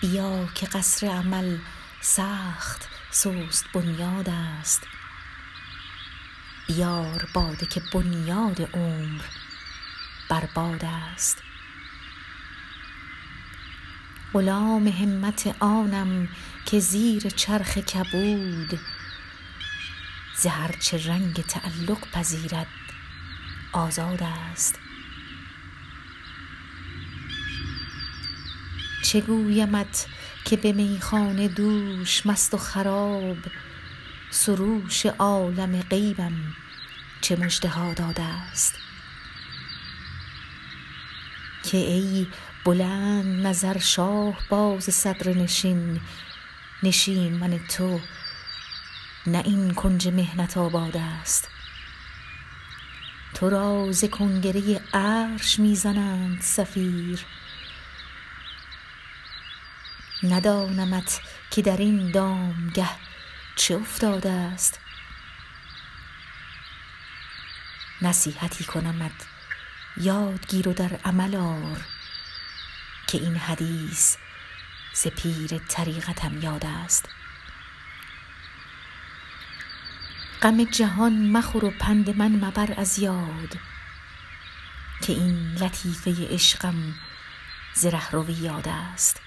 بیا که قصر عمل سخت سست بنیاد است. بیار باده که بنیاد عمر بر است. غلام همت آنم که زیر چرخ کبود ز هر چه رنگ تعلق پذیرد آزاد است. چه گویمت که به میخانه دوش مست و خراب سروش عالم غیبم چه مژده ها داده است؟ که ای بلند نظر شاه باز صدر نشین نشین من تو نه این کنج مهنت آباد است. تو را ز کنگره عرش می‌زنند صفیر ندانمت که در این دامگه چه افتاده است. نصیحتی کنمت یادگیر و در عمل آر که این حدیث ز پیر طریقتم یاد است. غم جهان مخور و پند من مبر از یاد که این لطیفه عشقم ز رهروی یاد است.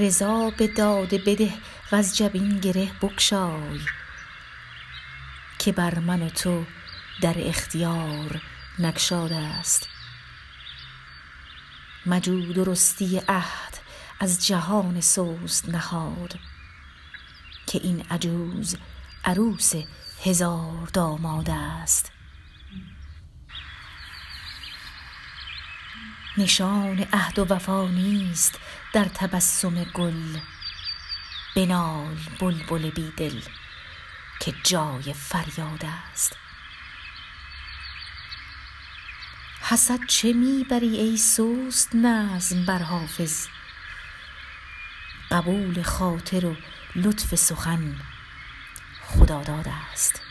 رضا به داده بده وز جبین گره بگشای که بر من و تو در اختیار نگشاده است. مجو درستی عهد از جهان سست نهاد که این عجوز عروس هزار داماد است. نشان عهد و وفا نیست در تبسم گل. بنال بلبل بیدل که جای فریاد است. حسد چه می‌بری ای سست نظم بر حافظ؟ قبول خاطر و لطف سخن خداداد است.